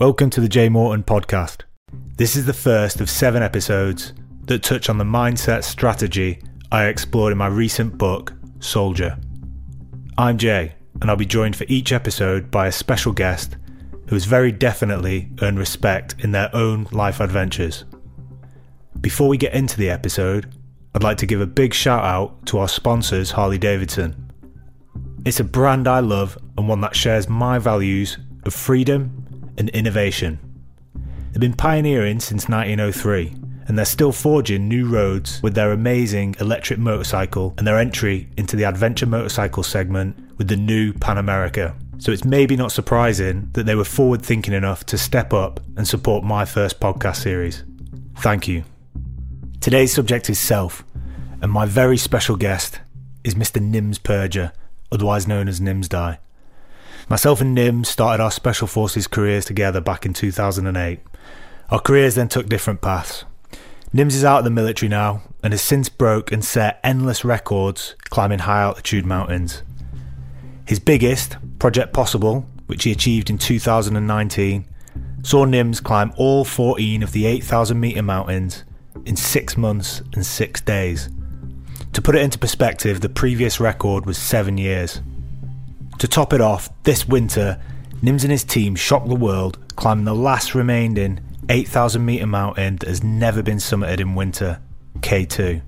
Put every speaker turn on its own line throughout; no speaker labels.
Welcome to the Jay Morton podcast. This is the first of seven episodes that touch on the mindset strategy I explored in my recent book, Soldier. I'm Jay, and I'll be joined for each episode by a special guest who has very definitely earned respect in their own life adventures. Before we get into the episode, I'd like to give a big shout out to our sponsors, Harley Davidson. It's a brand I love and one that shares my values of freedom and innovation. They've been pioneering since 1903 and they're still forging new roads with their amazing electric motorcycle and their entry into the adventure motorcycle segment with the new Pan America. So it's maybe not surprising that they were forward thinking enough to step up and support my first podcast series. Thank you. Today's subject is self, and my very special guest is Mr. Nims Purja, otherwise known as Nims Nimsdai. Myself and Nim started our Special Forces careers together back in 2008. Our careers then took different paths. Nims is out of the military now and has since broke and set endless records climbing high altitude mountains. His biggest, Project Possible, which he achieved in 2019, saw Nims climb all 14 of the 8,000 metre mountains in six months and six days. To put it into perspective, the previous record was seven years. To top it off, this winter, Nims and his team shocked the world, climbing the last remaining 8,000 metre mountain that has never been summited in winter, K2.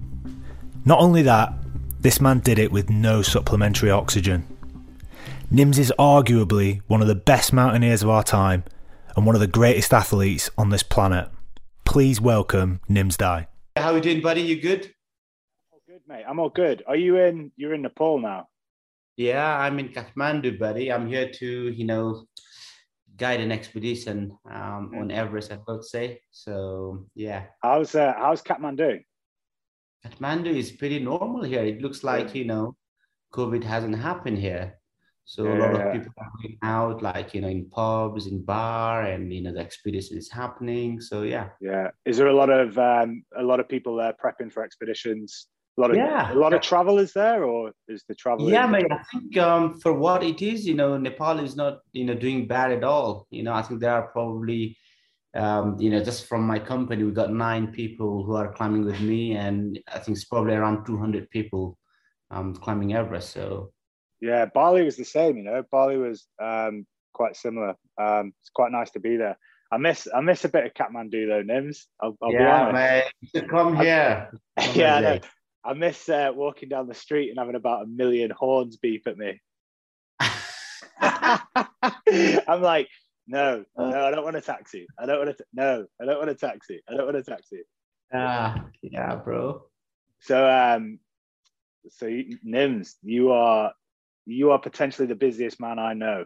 Not only that, this man did it with no supplementary oxygen. Nims is arguably one of the best mountaineers of our time and one of the greatest athletes on this planet. Please welcome Nims Nimsdai.
How are you doing, buddy? You good?
All good, mate. I'm all good. Are you in? You're in Nepal now.
Yeah, I'm in Kathmandu, buddy. I'm here to, you know, guide an expedition um, on Everest, I would say. So, yeah.
How's uh, how's Kathmandu?
Kathmandu is pretty normal here. It looks like, you know, COVID hasn't happened here. So yeah, a lot of people are going out, like you know, in pubs, in bar, and you know, the expedition is happening. So yeah.
Yeah. Is there a lot of um, a lot of people there prepping for expeditions a lot of
yeah.
a lot of travel is there, or is the travel?
Yeah, man. I think um, for what it is, you know, Nepal is not you know doing bad at all. You know, I think there are probably um, you know just from my company we got nine people who are climbing with me, and I think it's probably around two hundred people um, climbing Everest. So
yeah, Bali was the same. You know, Bali was um, quite similar. Um, it's quite nice to be there. I miss I miss a bit of Kathmandu though, Nims. I'll, I'll
yeah, man, come here.
Come yeah, I miss uh, walking down the street and having about a million horns beep at me. I'm like, no, no, I don't want a taxi. I don't want to. No, I don't want a taxi. I don't want a taxi.
Ah, yeah, bro.
So, um, so Nims, you are you are potentially the busiest man I know.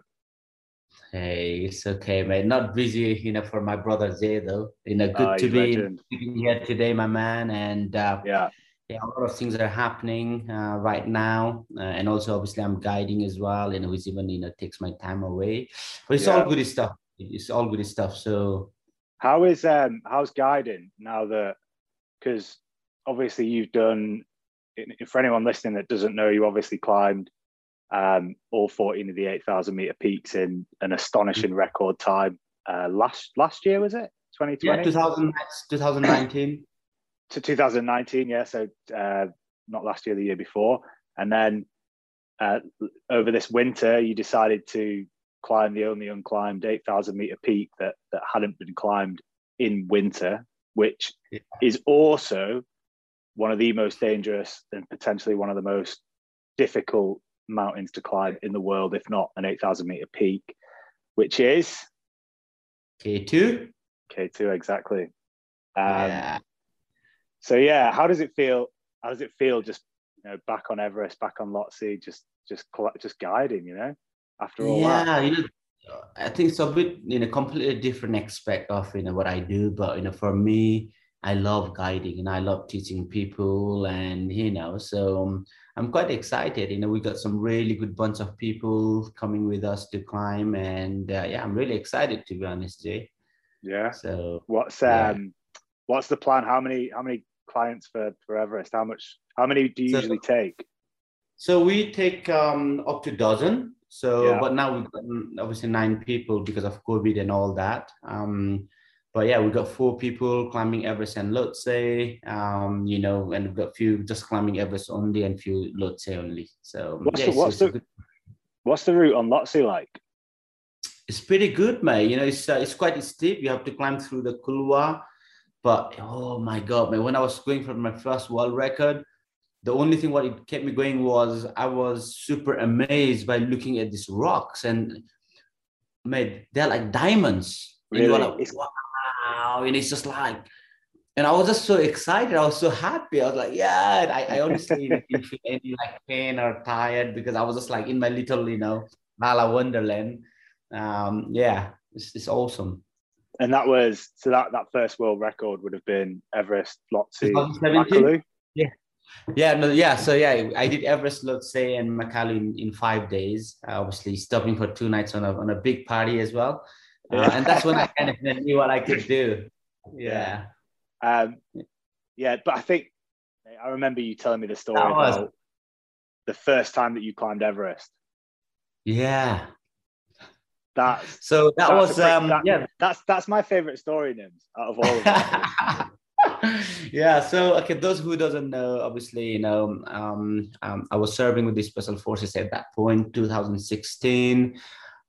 Hey, it's okay, mate. Not busy, you know, for my brother Jay though. You know, good oh, to be legend. here today, my man. And uh,
yeah,
yeah, a lot of things are happening uh, right now, uh, and also obviously I'm guiding as well, and which even you know takes my time away. But it's yeah. all good stuff. It's all good stuff. So,
how is um how's guiding now that because obviously you've done for anyone listening that doesn't know, you obviously climbed um, all 14 of the 8,000 meter peaks in an astonishing mm-hmm. record time uh, last last year was it 2020
yeah 2019
to 2019, yeah. So uh, not last year, the year before, and then uh, over this winter, you decided to climb the only unclimbed 8,000 meter peak that that hadn't been climbed in winter, which yeah. is also one of the most dangerous and potentially one of the most difficult mountains to climb in the world, if not an 8,000 meter peak, which is
K2.
K2, exactly. Um, yeah so yeah, how does it feel? How does it feel just you know back on Everest, back on Lhotse, just just just guiding, you know, after all
yeah,
that?
you know, I think it's a bit you know completely different aspect of you know what I do, but you know for me, I love guiding and I love teaching people, and you know so. Um, I'm quite excited. You know, we got some really good bunch of people coming with us to climb, and uh, yeah, I'm really excited to be honest, Jay.
Yeah.
So
what's yeah. um, what's the plan? How many how many clients for for Everest? How much? How many do you so, usually take?
So we take um, up to dozen. So,
Yeah.
but now we've got obviously nine people because of COVID and all that. Um, but yeah, we got four people climbing Everest and Lhotse, um, you know, and we've got a few just climbing Everest only and few Lhotse only. So
What's
yeah,
the- what's the-
good-
What's the route on Lhotse like?
it's pretty good, mate. You know, it's uh, it's quite steep. You have to climb through the couloir, but oh my god, man! When I was going for my first world record, the only thing what it kept me going was I was super amazed by looking at these rocks and mate, they're like diamonds. And
Really?
like,
It's-
wow, and it's just like. And I was just so excited. I was so happy. I was like, yeah. And I, I honestly didn't feel any like pain or tired because I was just like in my little, you know, Nala Wonderland um yeah it's, it's awesome
And that was so that that first world record would have been Everest, Lhotse,
2017?
Makalu.
yeah. No yeah so yeah i did everest say and Makalu in, in five days. Uh, obviously stopping for two nights on a, on a big party as well. Uh, and that's when i kind of knew what i could do. Yeah.
Um, yeah, but I think I remember you telling me the story
was-
about the first time that you climbed Everest.
yeah
That's
so that was
pretty-
um
that-
yeah.
that's that's my favorite story, Nims, out of all of them.
yeah so okay those who doesn't know obviously you know um, um, i was serving with the special forces at that point 2016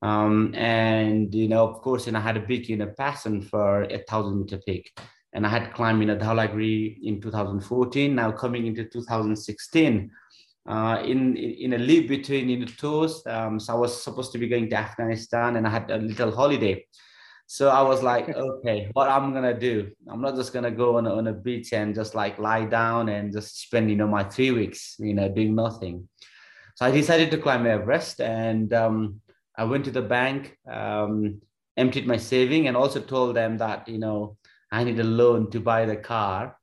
um, and you know of course and i had a big you know passion for a thousand meter peak. And i had climbed in a Dhaulagiri in 2014 now coming into 2016 uh, in, in a leap between in the tours um, so i was supposed to be going to afghanistan and i had a little holiday so I was like, okay, what I'm gonna do? I'm not just gonna go on a, on a beach and just like lie down and just spend, you know, my three weeks, you know, doing nothing. So I decided to climb Everest, and um, I went to the bank, um, emptied my saving, and also told them that you know I need a loan to buy the car.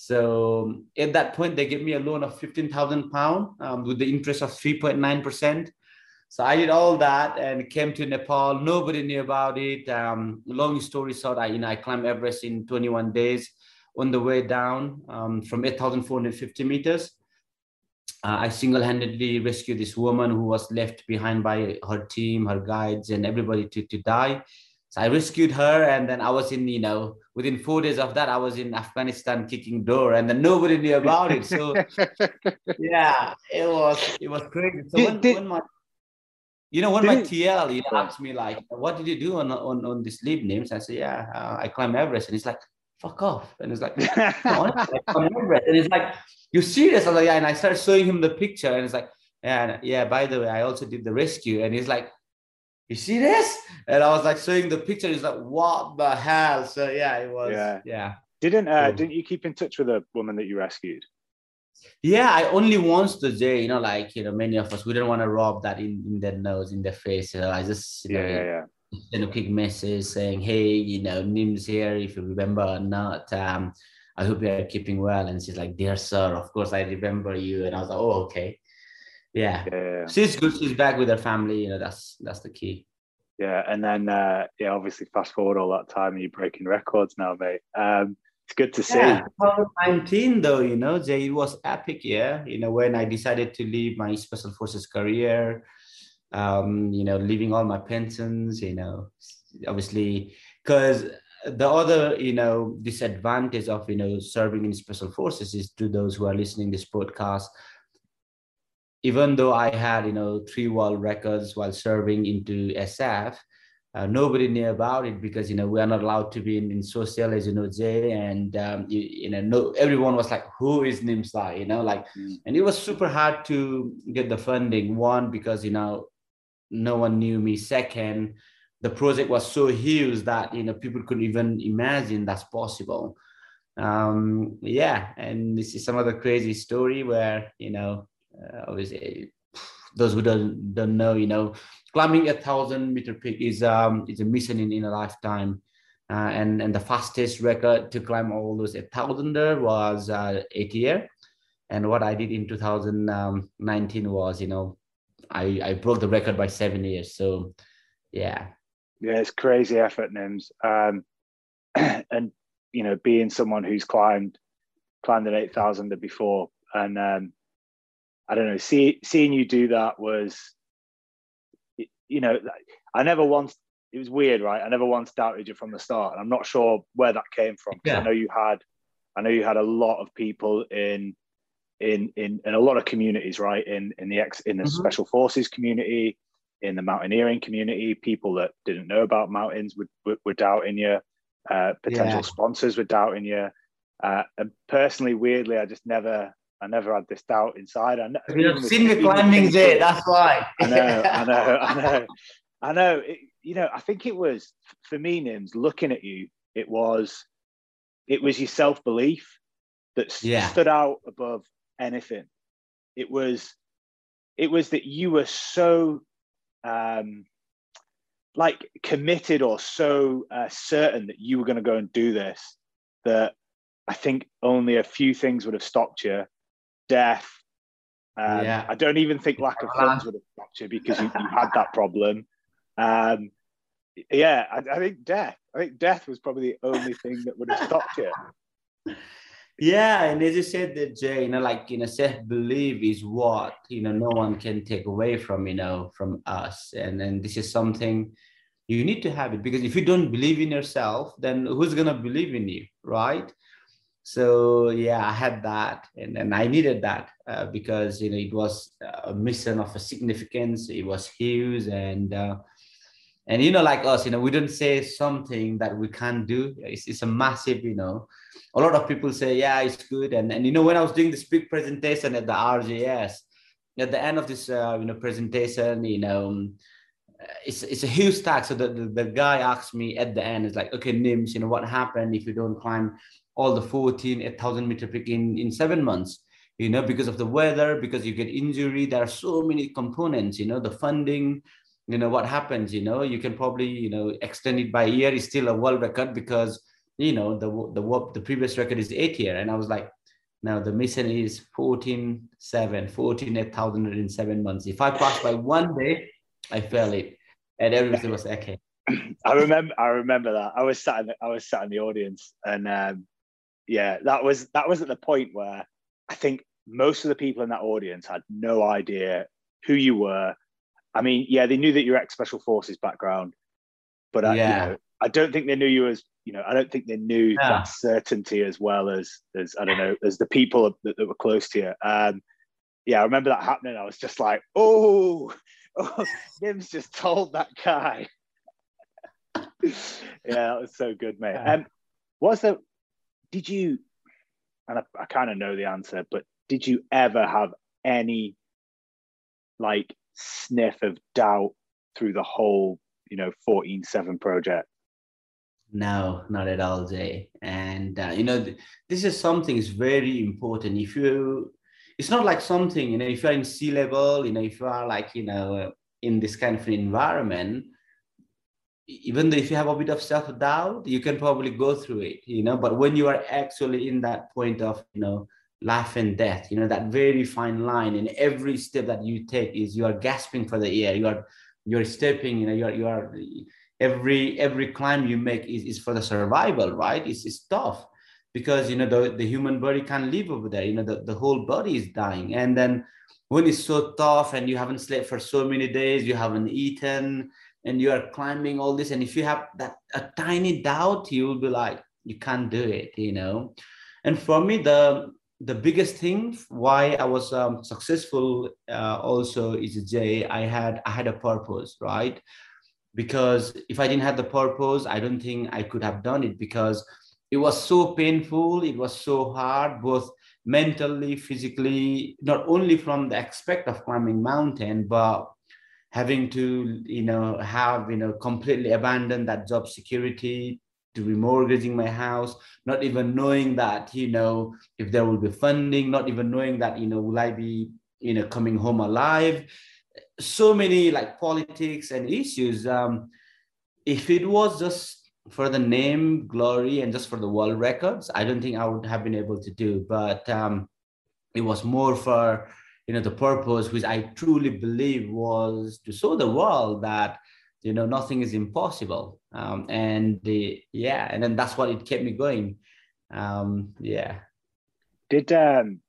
So at that point, they gave me a loan of fifteen thousand pound um, with the interest of three point nine percent. So I did all that and came to Nepal. Nobody knew about it. Um, long story short, I you know I climbed Everest in 21 days. On the way down um, from 8,450 meters, uh, I single-handedly rescued this woman who was left behind by her team, her guides, and everybody to, to die. So I rescued her, and then I was in, you know, within four days of that, I was in Afghanistan kicking door, and then nobody knew about it. So yeah, it was it was crazy. So
Did-
when,
did-
when my you know when my TL you know, asked me like, "What did you do on on, on this leap Nims?" I said, "Yeah, uh, I climbed Everest," and he's like, "Fuck off!" And it's like, "No, honestly, I climbed Everest." and he's like, "You serious?" I was like, "Yeah," and I started showing him the picture, and it's like, "Yeah, yeah." By the way, I also did the rescue, and he's like. You see this? And I was like showing the picture. He's like, "What the hell?" So yeah, it was.
Yeah.
yeah.
didn't uh,
Cool.
didn't you keep in touch with a woman that you rescued?
Yeah, I only once the day, you know, like you know, many of us we don't want to rob that in, in their nose, in their face. So I just you know,
Yeah, yeah, yeah.
send a quick message saying, Hey, you know, Nim's here, if you remember or not. Um, I hope you're keeping well. And she's like, Dear sir, of course I remember you. And I was like, Oh, okay. Yeah.
Yeah.
She's good, she's back with her family, you know, that's that's the key.
Yeah, and then uh, yeah, obviously fast forward all that time, you're breaking records now, mate. Um, it's good to see.
Yeah, 2019 though, you know, Jay, it was epic, yeah. You know, when I decided to leave my special forces career, um, you know, leaving all my pensions, you know, obviously, because the other, you know, disadvantage of, you know, serving in special forces is to those who are listening this podcast. Even though I had, you know, three world records while serving into SF, uh, nobody knew about it because you know we are not allowed to be in, in social as you know jay and um, you, you know no everyone was like who is nimsa? You know like
Mm.
and it was super hard to get the funding one because you know no one knew me. Second the project was so huge that you know people couldn't even imagine that's possible. Um yeah and this is some of the crazy story where you know uh, obviously those who don't don't know you know climbing a thousand meter peak is um is a mission in, in a lifetime. Uh, and and the fastest record to climb all those a thousander was uh, eight year. And what i did in 2019 was you know i i broke the record by seven years. So yeah.
Yeah, it's crazy effort, Nims. Um, and you know, being someone who's climbed climbed an eight thousander before, and um, I don't know, see, seeing you do that was you know, I never once. It was weird, right? I never once doubted you from the start, and I'm not sure where that came from. Yeah. I know you had, I know you had a lot of people in, in in in a lot of communities, right? In in the ex in the mm-hmm. special forces community, in the mountaineering community, people that didn't know about mountains would would, would doubting you. Uh, potential yeah. sponsors were doubting you. Uh, and personally, weirdly, I just never I never had this doubt inside. I know,
You've seen the climbing there, that's why.
I know, I know, I know, I know. It, you know, I think it was for me, Nims, looking at you, it was, it was your self belief that yeah. stood out above anything. It was, it was that you were so, um, like committed or so uh, certain that you were going to go and do this that I think only a few things would have stopped you death. Um, yeah. I don't even think lack of funds would have stopped you because you, you had that problem. Um, yeah, I, I, think death. I think death was probably the only thing that would have stopped you.
Yeah, and as you said, that Jay, you know, like you know, self belief is what you know no one can take away from you know from us, and then this is something you need to have it because if you don't believe in yourself, then who's gonna believe in you, right? So yeah i had that and, and i needed that uh, because you know it was a mission of a significance it was huge and uh, and you know like us you know we don't say something that we can't do it's, it's a massive you know a lot of people say yeah it's good and and you know when i was doing this big presentation at the RGS at the end of this uh, you know presentation you know um, it's, it's a huge task. So the, the, the, guy asked me at the end, it's like, okay, Nims, you know, what happened if you don't climb all the 14 1000 meter peak in in seven months you know because of the weather because you get injury. There are so many components you know the funding you know what happens you know. You can probably you know extend it by a year. Is still a world record because you know the the the previous record is eight year. And i was like now the mission is 14 7 14 8000 in seven months. If i pass by one day i fail it. And everything was okay.
I remember I remember that. I was sat in the, I was sat in the audience and um, yeah, that was that was at the point where I think most of the people in that audience had no idea who you were. I mean, yeah, they knew that you're ex special forces background, but I, yeah. you know, I don't think they knew you as you know. I don't think they knew yeah. that certainty as well as as I don't know as the people that, that were close to you. Um, yeah, I remember that happening. I was just like, oh, oh Nim's just told that guy. yeah, that was so good, mate. Um, was there did you, and I, I kind of know the answer, but did you ever have any like sniff of doubt through the whole, you know, 14 7 project?
No, not at all, Jay. And, uh, you know, th- this is something is very important. If you, it's not like something, you know, if you're in sea level, you know, if you are like, you know, in this kind of environment, even though if you have a bit of self-doubt you can probably go through it you know? But when you are actually in that point of you know life and death you know that very fine line and every step that you take is you are gasping for the air you are you're stepping you know you are you are every every climb you make is, is for the survival right? It's, it's tough because you know the, the human body can't live over there you know the, the whole body is dying. And then when it's so tough and you haven't slept for so many days you haven't eaten and you are climbing all this and if you have that a tiny doubt you will be like you can't do it you know? And for me the the biggest thing why i was um, successful uh, also is jay i had i had a purpose right? Because if i didn't have the purpose i don't think i could have done it because it was so painful it was so hard both mentally physically not only from the aspect of climbing mountain but having to you know have you know completely abandon that job security to remortgaging my house not even knowing that you know if there will be funding not even knowing that you know will i be you know coming home alive. So many like politics and issues. Um if it was just for the name glory and just for the world records i don't think i would have been able to do but um it was more for you know the purpose which i truly believe was to show the world that you know nothing is impossible. Um, and the yeah and then that's what it kept me going. Um, yeah.
Did um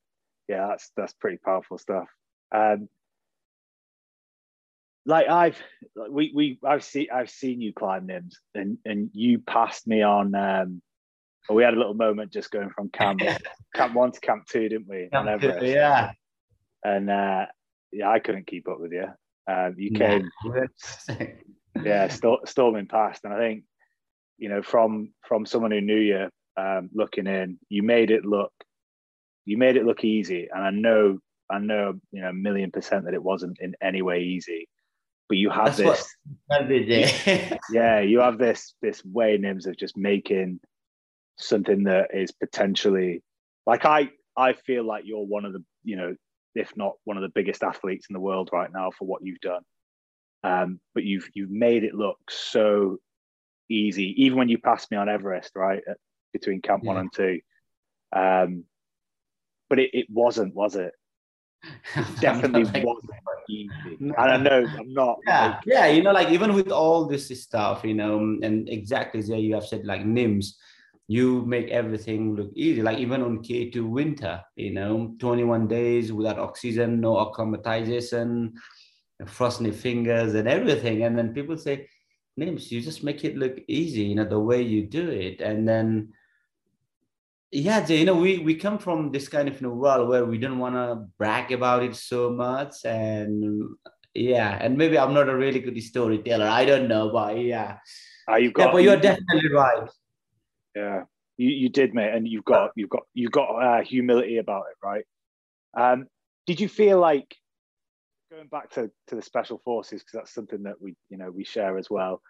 yeah that's that's pretty powerful stuff. Um like I've we we I've seen I've seen you climb Nims and and you passed me on um we had a little moment just going from camp camp one to camp two, didn't we?
Camp two, yeah.
And uh yeah, I couldn't keep up with you. Um you came yeah, st- storming past. And I think, you know, from from someone who knew you um looking in, you made it look you made it look easy. And I know I know, you know, a million percent that it wasn't in any way easy but you have
That's
this
what every day.
yeah you have this this way nims of just making something that is potentially like i i feel like you're one of the you know if not one of the biggest athletes in the world right now for what you've done. Um but you've you've made it look so easy even when you passed me on everest right at, between camp one and two. Um but it, it wasn't was it? Definitely
Like-
wasn't easy. and i know i'm not
yeah
like,
yeah you know like even with all this stuff you know and exactly as you have said like nims you make everything look easy. Like even on k2 winter you know 21 days without oxygen no acclimatization frosty fingers and everything. And then people say nims you just make it look easy you know the way you do it. And then yeah you know we we come from this kind of you know, world where we don't want to brag about it so much. And yeah and maybe i'm not a really good storyteller. I don't know but yeah.
Uh, got
yeah but you're definitely right
Yeah, you, you did, mate, and you've got you've got you've got uh, humility about it, right? Um, did you feel like going back to, to the special forces because that's something that we you know we share as well,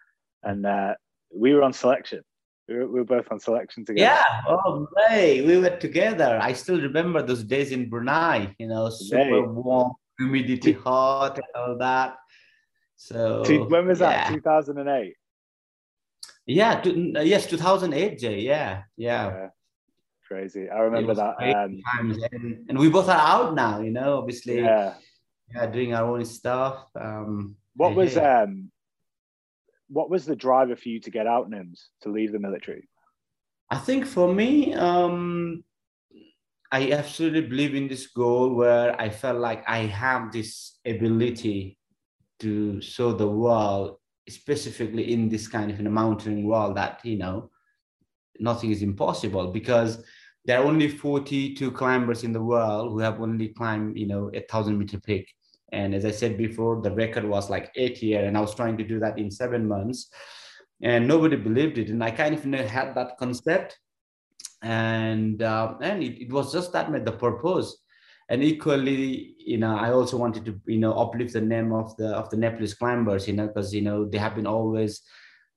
and uh, we were on selection. We were, we were both on selection together.
yeah oh mate we were together i still remember those days in brunei you know super
Mate.
warm humidity hot and all that so
when was that? Two thousand and eight.
Yeah to, yes 2008 jay yeah yeah
crazy. I remember that. Um,
times and, and we both are out now you know obviously
yeah.
yeah, doing our own stuff. Um,
What was
hey.
um, what was the driver for you to get out, Nims, to leave the military?
I think for me, um, I absolutely believe in this goal where I felt like I have this ability to show the world, specifically in this kind of in a mountaineering world, that you know nothing is impossible because there are only 42 climbers in the world who have only climbed, you know, a thousand meter peak. And as I said before, the record was like eight year, and I was trying to do that in seven months, and nobody believed it. And I kind of had that concept, and uh, and it, it was just that made the purpose. And equally, you know, I also wanted to, you know, uplift the name of the of the Nepalese climbers, you know, because you know they have been always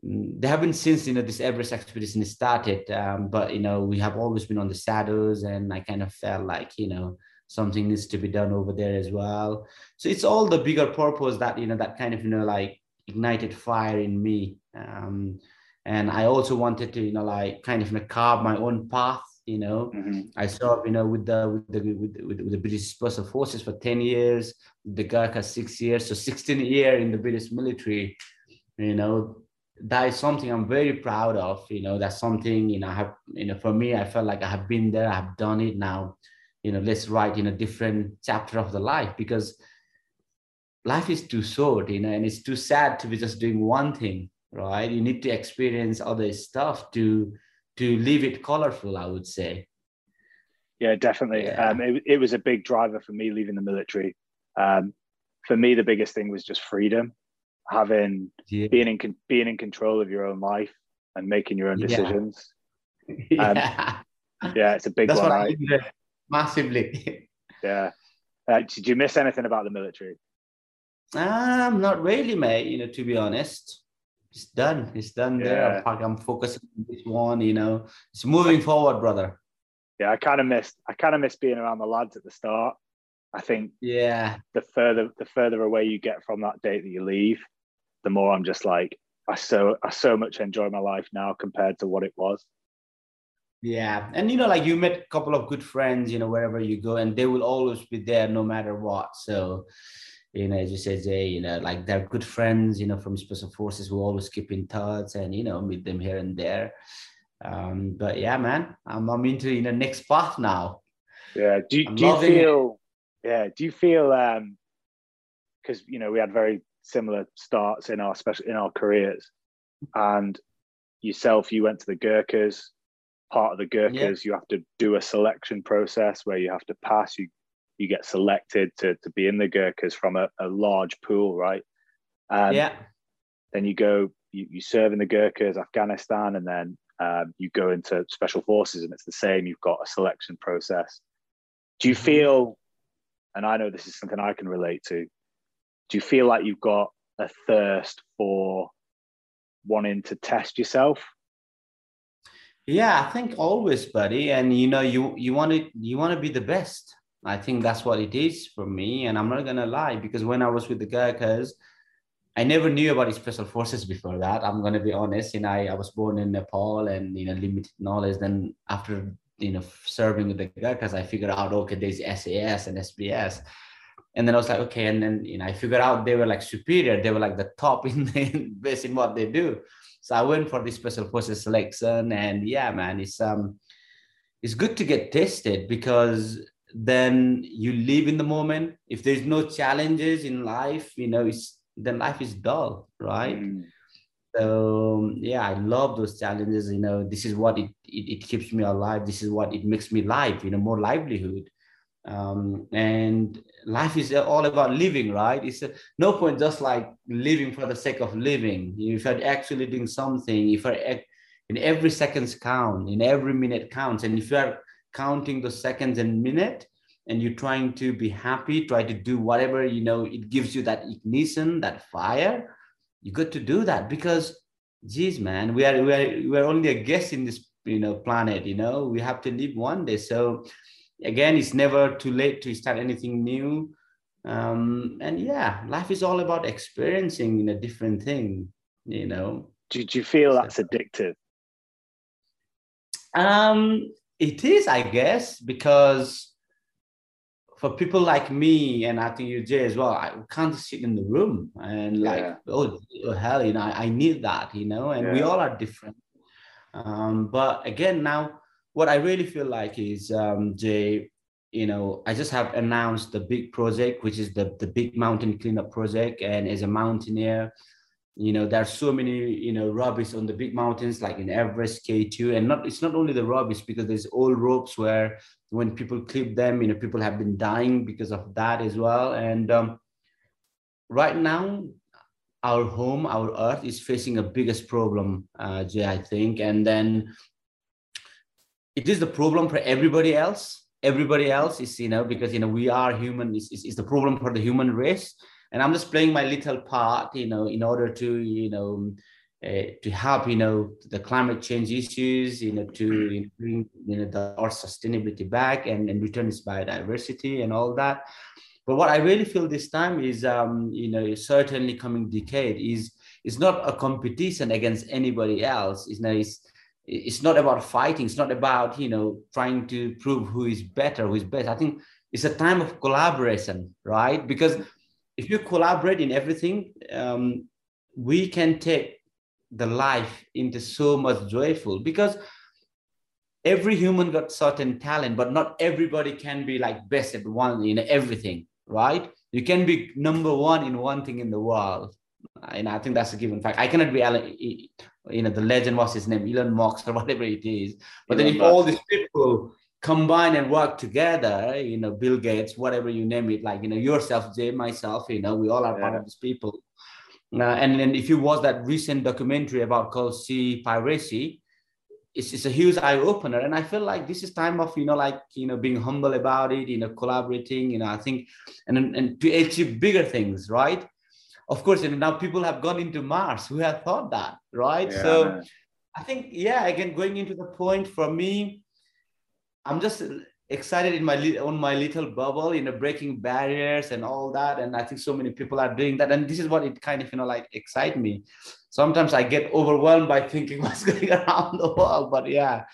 Mm, they haven't since you know this Everest expedition started, um, but you know we have always been on the shadows, and I kind of felt like you know something needs to be done over there as well. So it's all the bigger purpose that you know that kind of you know like ignited fire in me, um, and I also wanted to you know like kind of you know, carve my own path. You know,
Mhm.
I served, you know, with the with the with, with, with the British Special Forces for ten years, the Gurkha six years, so sixteen year in the British military. You know, that is something I'm very proud of. You know, that's something you know I have. You know, for me, I felt like I have been there. I have done it now. You know, let's write in a different chapter of the life because life is too short. You know, and it's too sad to be just doing one thing. Right? You need to experience other stuff to to leave it colorful. I would say.
Yeah, definitely.
Yeah.
Um, it, it was a big driver for me leaving the military. Um, for me, the biggest thing was just freedom, having
Yeah.
being in being in control of your own life and making your own decisions.
yeah.
Yeah, it's a big
That's
one.
I
right?
massively.
Yeah. Uh, did you miss anything about the military?
um, not really, mate. You know, to be honest, it's done. It's done
Yeah.
there. I'm, I'm focusing on this one. You know, it's moving forward, brother.
Yeah, I kind of missed. I kind of missed being around the lads at the start. I think
Yeah,
the further the further away you get from that date that you leave, the more I'm just like I so I so much enjoy my life now compared to what it was.
yeah, and you know, like you met a couple of good friends. You know, wherever you go, and they will always be there no matter what. So. You know, as you said, Jay, you know, like they're good friends, you know, from special forces who always keep in touch and, you know, meet them here and there. Um, but yeah, man, I'm, I'm into, you know, next path now.
Yeah. Do
I'm
do you
loving it.
feel? Yeah. Do you feel? Um, because you know we had very similar starts in our special in our careers, and yourself, you went to the Gurkhas. Part of the Gurkhas, yeah. you have to do a selection process where you have to pass. You you get selected to to be in the Gurkhas from a, a large pool, right?
And yeah.
Then you go, you, you serve in the Gurkhas, Afghanistan, and then um, you go into special forces, and it's the same. You've got a selection process. Do you mm-hmm. feel, and I know this is something I can relate to, do you feel like you've got a thirst for wanting to test yourself?
Yeah, I think always, buddy. And you know, you you want to you want to be the best. I think that's what it is for me. And I'm not gonna lie, because when I was with the Gurkhas, I never knew about special forces before that. I'm gonna be honest. You know, I, I was born in Nepal and you know limited knowledge. Then after you know serving with the Gurkhas, I figured out okay, there's SAS and SBS. And then I was like, okay, and then you know, I figured out they were like superior. They were like the top in, the, based in what they do. So I went for the special forces selection, and yeah, man, it's um, it's good to get tested because then you live in the moment. If there's no challenges in life, you know, it's then life is dull, right? Mm. So yeah, I love those challenges. You know, this is what it, it, it keeps me alive. This is what it makes me live. You know, more livelihood. Um, and life is all about living, right? It's a, no point just like living for the sake of living. If you're actually doing something, if you're in every seconds count, in every minute counts, and if you're counting the seconds and minute, and you're trying to be happy, try to do whatever you know it gives you that ignition, that fire. You got to do that because, geez, man, we are we are we are only a guest in this you know planet. You know, we have to live one day. So, again, it's never too late to start anything new. Um, and yeah, life is all about experiencing in a different thing. You know.
Do, do you feel that's addictive?
Um, it is, I guess, because for people like me and I think you Jay as well, I can't sit in the room and like yeah. oh, oh, hell, you know, I, I, need that, you know, and yeah. we all are different. Um, but again, now what I really feel like is um, Jay, you know, I just have announced the big project, which is the the big mountain cleanup project, and as a mountaineer, you know there's so many you know rubbish on the big mountains like in everest k2 and not it's not only the rubbish because there's old ropes where when people clip them you know people have been dying because of that as well. And um, right now our home our earth is facing a biggest problem uh, jay i think. And then it is the problem for everybody else. Everybody else is you know because you know we are human is, the problem for the human race and i'm just playing my little part you know in order to you know uh, to help you know the climate change issues you know to bring you know the earth sustainability back and, and return its biodiversity and all that. But what i really feel this time is um you know certainly coming decade is is not a competition against anybody else. It's, you know, it's it's not about fighting. It's not about you know trying to prove who is better who is best. I think it's a time of collaboration right? Because if you collaborate in everything, um, we can take the life into so much joyful because every human got certain talent, but not everybody can be like best at one in everything, right? You can be number one in one thing in the world. And I think that's a given fact. I cannot be Alan, you know, the legend, was his name, Elon Musk or whatever it is. But Elon then if Musk. all these people combine and work together, you know, Bill Gates, whatever you name it, like, you know, yourself, Jay, myself, you know, we all are yeah. part of these people. Uh, and then if you watch that recent documentary about called Seaspiracy, it's, it's a huge eye opener. And I feel like this is time of, you know, like, you know, being humble about it, you know, collaborating, you know, I think, and, and to achieve bigger things, right? Of course, and now people have gone into Mars. Who have thought that, right? Yeah, so. I think, yeah, again, going into the point for me, I'm just excited in my on my little bubble, you know, breaking barriers and all that. And I think so many people are doing that. And this is what it kind of, you know, like excite me. Sometimes I get overwhelmed by thinking what's going around the world. But yeah,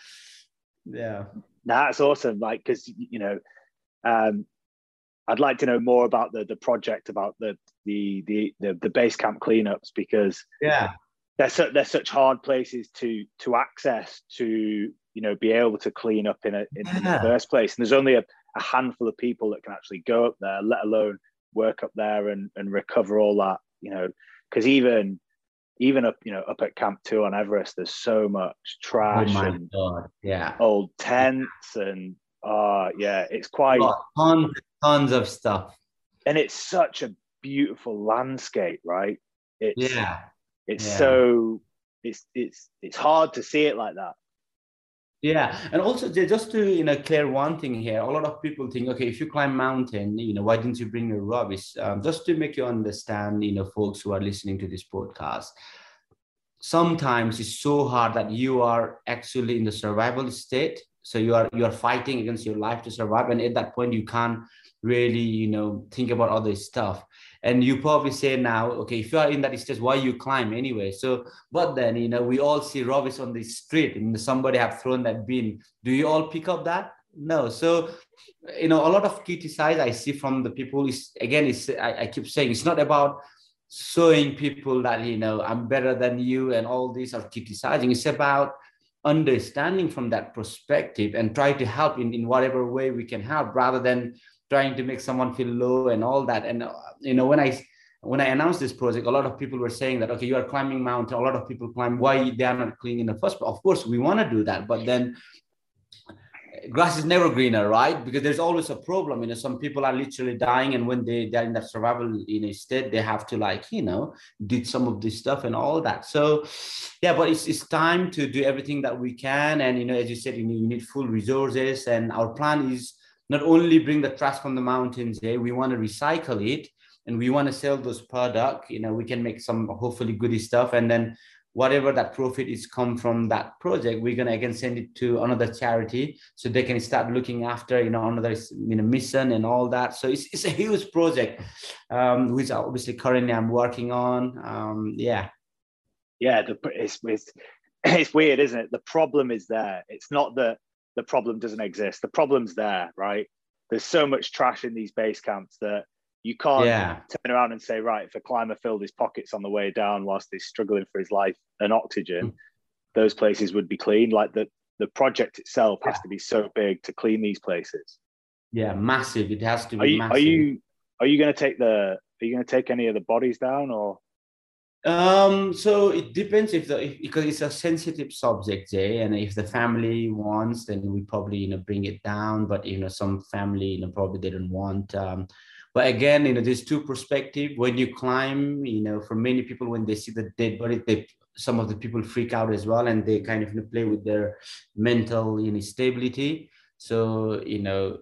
yeah.
That's awesome. Like, because you know, um, I'd like to know more about the the project, about the the the the, the base camp cleanups, because
yeah,
they're su- they're such hard places to to access to you know be able to clean up in, a, in, yeah. in the first place and there's only a, a, handful of people that can actually go up there let alone work up there and, and recover all that you know, because even even up you know up at Camp Two on Everest, there's so much trash
oh
and
God. yeah,
old tents and uh yeah, it's quite
tons tons of stuff,
and it's such a beautiful landscape, right? It's
yeah,
it's
yeah.
so it's it's it's hard to see it like that.
Yeah, and also just to you know clear one thing here, a lot of people think, okay, if you climb mountain, you know, why didn't you bring your rubbish? Um, just to make you understand, you know, folks who are listening to this podcast, sometimes it's so hard that you are actually in the survival state, so you are you are fighting against your life to survive, and at that point you can't really, you know, think about other stuff and you probably say now okay if you are in that stage why you climb anyway? So but then you know we all see rubbish on the street and somebody have thrown that bin. Do you all pick up that? No. So you know a lot of criticize i see from the people is again is I, I keep saying it's not about showing people that you know i'm better than you and all these are criticizing. It's about understanding from that perspective and try to help in, in whatever way we can help rather than trying to make someone feel low and all that. And uh, you know when i when i announced this project a lot of people were saying that okay you are climbing mountain. A lot of people climb. Why they are not clean in the first of course we want to do that but then grass is never greener right? Because there's always a problem. You know some people are literally dying and when they they're in that survival you know state they have to like you know did some of this stuff and all that. So yeah but it's, it's time to do everything that we can. And you know as you said you need, you need full resources. And our plan is not only bring the trash from the mountains there, we want to recycle it and we want to sell those product. You know, we can make some hopefully goody stuff. And then whatever that profit is come from that project, we're gonna again send it to another charity so they can start looking after, you know, another you know mission and all that. So it's, it's a huge project, um, which obviously currently I'm working on. Um, yeah.
Yeah, the, it's, it's it's weird, isn't it? The problem is there. It's not that the problem doesn't exist. The problem's there, right? There's so much trash in these base camps that you can't yeah. turn around and say, right, if a climber filled his pockets on the way down whilst he's struggling for his life and oxygen, mm. those places would be clean. Like the the project itself has to be so big to clean these places.
Yeah, massive. It has to be
are you,
massive.
Are you are you going to take the are you going to take any of the bodies down or
um, so it depends if the if, because it's a sensitive subject, Jay, and if the family wants, then we probably you know bring it down. But you know, some family you know probably they don't want. Um, but again, you know, there's two perspective. When you climb, you know, for many people, when they see the dead body, they some of the people freak out as well, and they kind of you know, play with their mental know. So you know,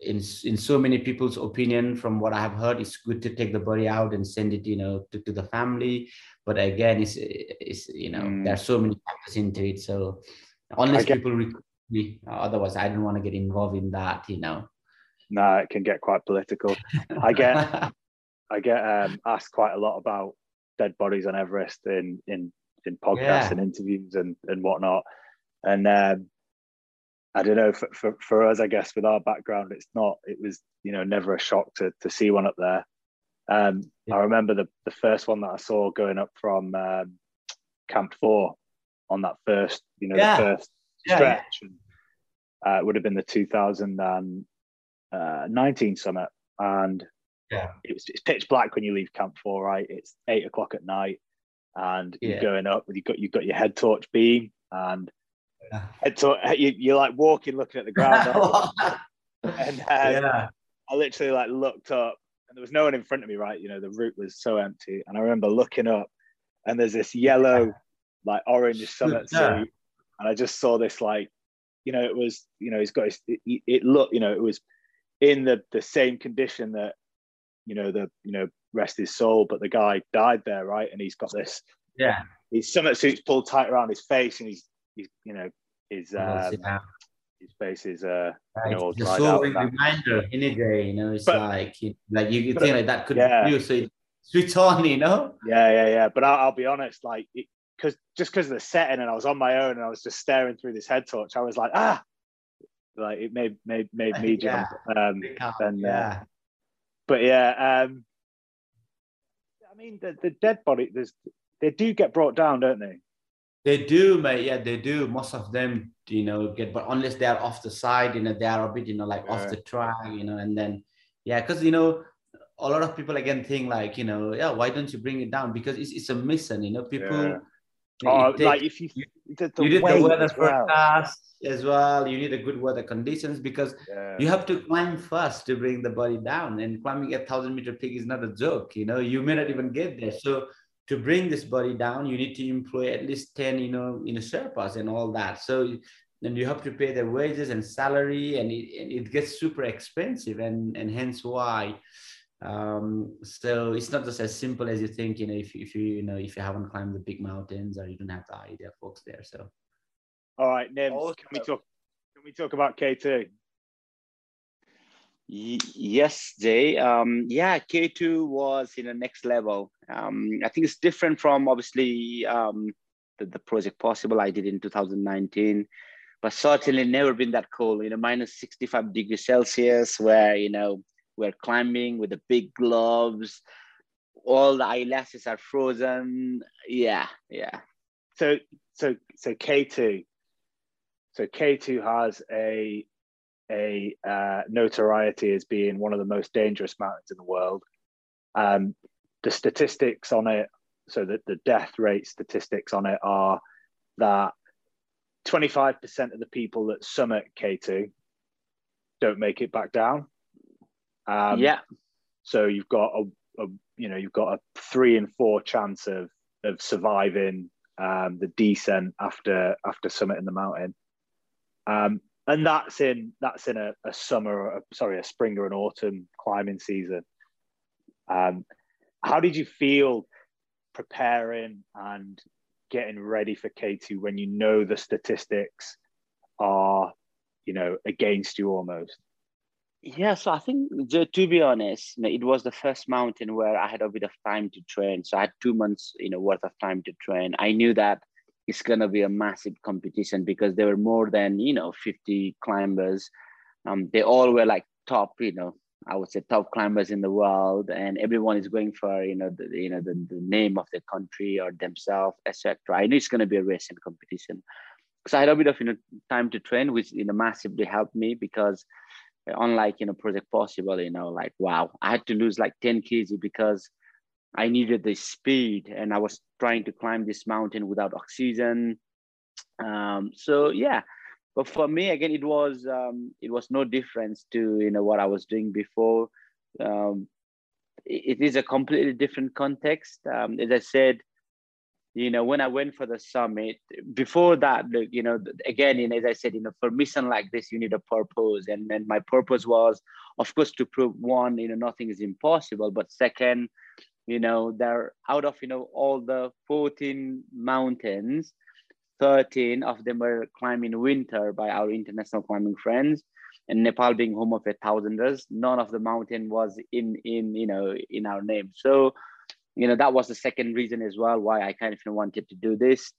in in so many people's opinion from what i have heard it's good to take the body out and send it you know to, to the family. But again it's it's you know mm. there are so many factors into it. So unless get, people me otherwise i don't want to get involved in that you know.
No it can get quite political. I get i get um, asked quite a lot about dead bodies on everest in in in podcasts yeah. and interviews and and whatnot. And um, I don't know for, for, for us, I guess with our background, it's not, it was, you know, never a shock to, to see one up there. Um, yeah. I remember the, the first one that I saw going up from um, Camp Four on that first, you know, yeah. the first yeah, stretch. And, uh, it would have been the 2019 uh, summit. And
yeah,
it was, it's pitch black when you leave Camp Four, right? It's eight o'clock at night and you're going up with, you've got, you've got your head torch beam and and so you, you're like walking, looking at the ground. and um, yeah. I literally like looked up and there was no one in front of me, right? You know, the route was so empty. And I remember looking up and there's this yellow, like orange summit yeah. suit. And I just saw this like, you know, it was, you know, he's got his, it, it looked, you know, it was in the the same condition that, you know, the, you know, rest his soul, but the guy died there, right? And he's got this,
yeah,
his summit suit's pulled tight around his face and he's he's you know his um, his face is uh right. you know
it's a sobering reminder in a day you know it's but, like you, like you, you think like that could yeah. be you so switch on you know
yeah yeah yeah but I'll, I'll be honest like because just because of the setting and I was on my own and I was just staring through this head torch I was like ah like it made made made me jump yeah. um and uh, yeah uh, but yeah um I mean the, the dead body there's they do get brought down don't they
they do, mate. Yeah, they do. Most of them, you know, get, but unless they are off the side, you know, they are a bit, you know, like yeah. off the track, you know, and then, yeah, because, you know,
a lot of people again think like you know yeah why don't you bring it down because it's, it's a mission you know people
yeah. oh, takes, like if you
the, the you need the weather forecast well. as well you need a good weather conditions because yeah. you have to climb first to bring the body down and climbing a thousand meter peak is not a joke you know you may not even get there so to bring this body down you need to employ at least 10 you know in a sherpas and all that. So then you have to pay their wages and salary and it, and it gets super expensive and and hence why um, so it's not just as simple as you think you know if, if you you know if you haven't climbed the big mountains or you don't have the idea of folks there so.
All right Nim, can we talk can we talk about k2
yes jay. Um, yeah k2 was in the next level um, i think it's different from obviously um, the, the project possible i did in 2019 but certainly never been that cold you know minus 65 degrees celsius where you know we're climbing with the big gloves. All the eyelashes are frozen. Yeah, yeah.
So so so K2. So K2 has a a uh, notoriety as being one of the most dangerous mountains in the world. Um, the statistics on it, so that the death rate statistics on it are that 25% of the people that summit K2 don't make it back down.
Um, yeah.
So you've got a, a, you know you've got a three and four chance of of surviving um, the descent after after summiting the mountain, um, and that's in that's in a, a summer, a, sorry, a spring or an autumn climbing season. Um, how did you feel preparing and getting ready for K2 when you know the statistics are, you know, against you almost?
Yeah, so I think to be honest, it was the first mountain where I had a bit of time to train. So I had two months, you know, worth of time to train. I knew that it's gonna be a massive competition because there were more than you know 50 climbers. Um, they all were like top, you know, I would say top climbers in the world, and everyone is going for you know the you know the, the name of the country or themselves, etc. I knew it's gonna be a racing competition. So I had a bit of you know time to train, which you know massively helped me because unlike you know project possible you know like wow i had to lose like 10 kg because i needed the speed and i was trying to climb this mountain without oxygen um, so yeah but for me again it was um, it was no difference to you know what i was doing before. Um, it, is a completely different context. Um, as i said you know when i went for the summit before that look you know again you know, as i said you know for mission like this you need a purpose. And then my purpose was of course to prove one you know nothing is impossible. But second you know there out of you know all the 14 mountains 13 of them were climbing winter by our international climbing friends and nepal being home of a thousanders none of the mountain was in in you know in our name so you know that was the second reason as well why I kind of wanted to do this.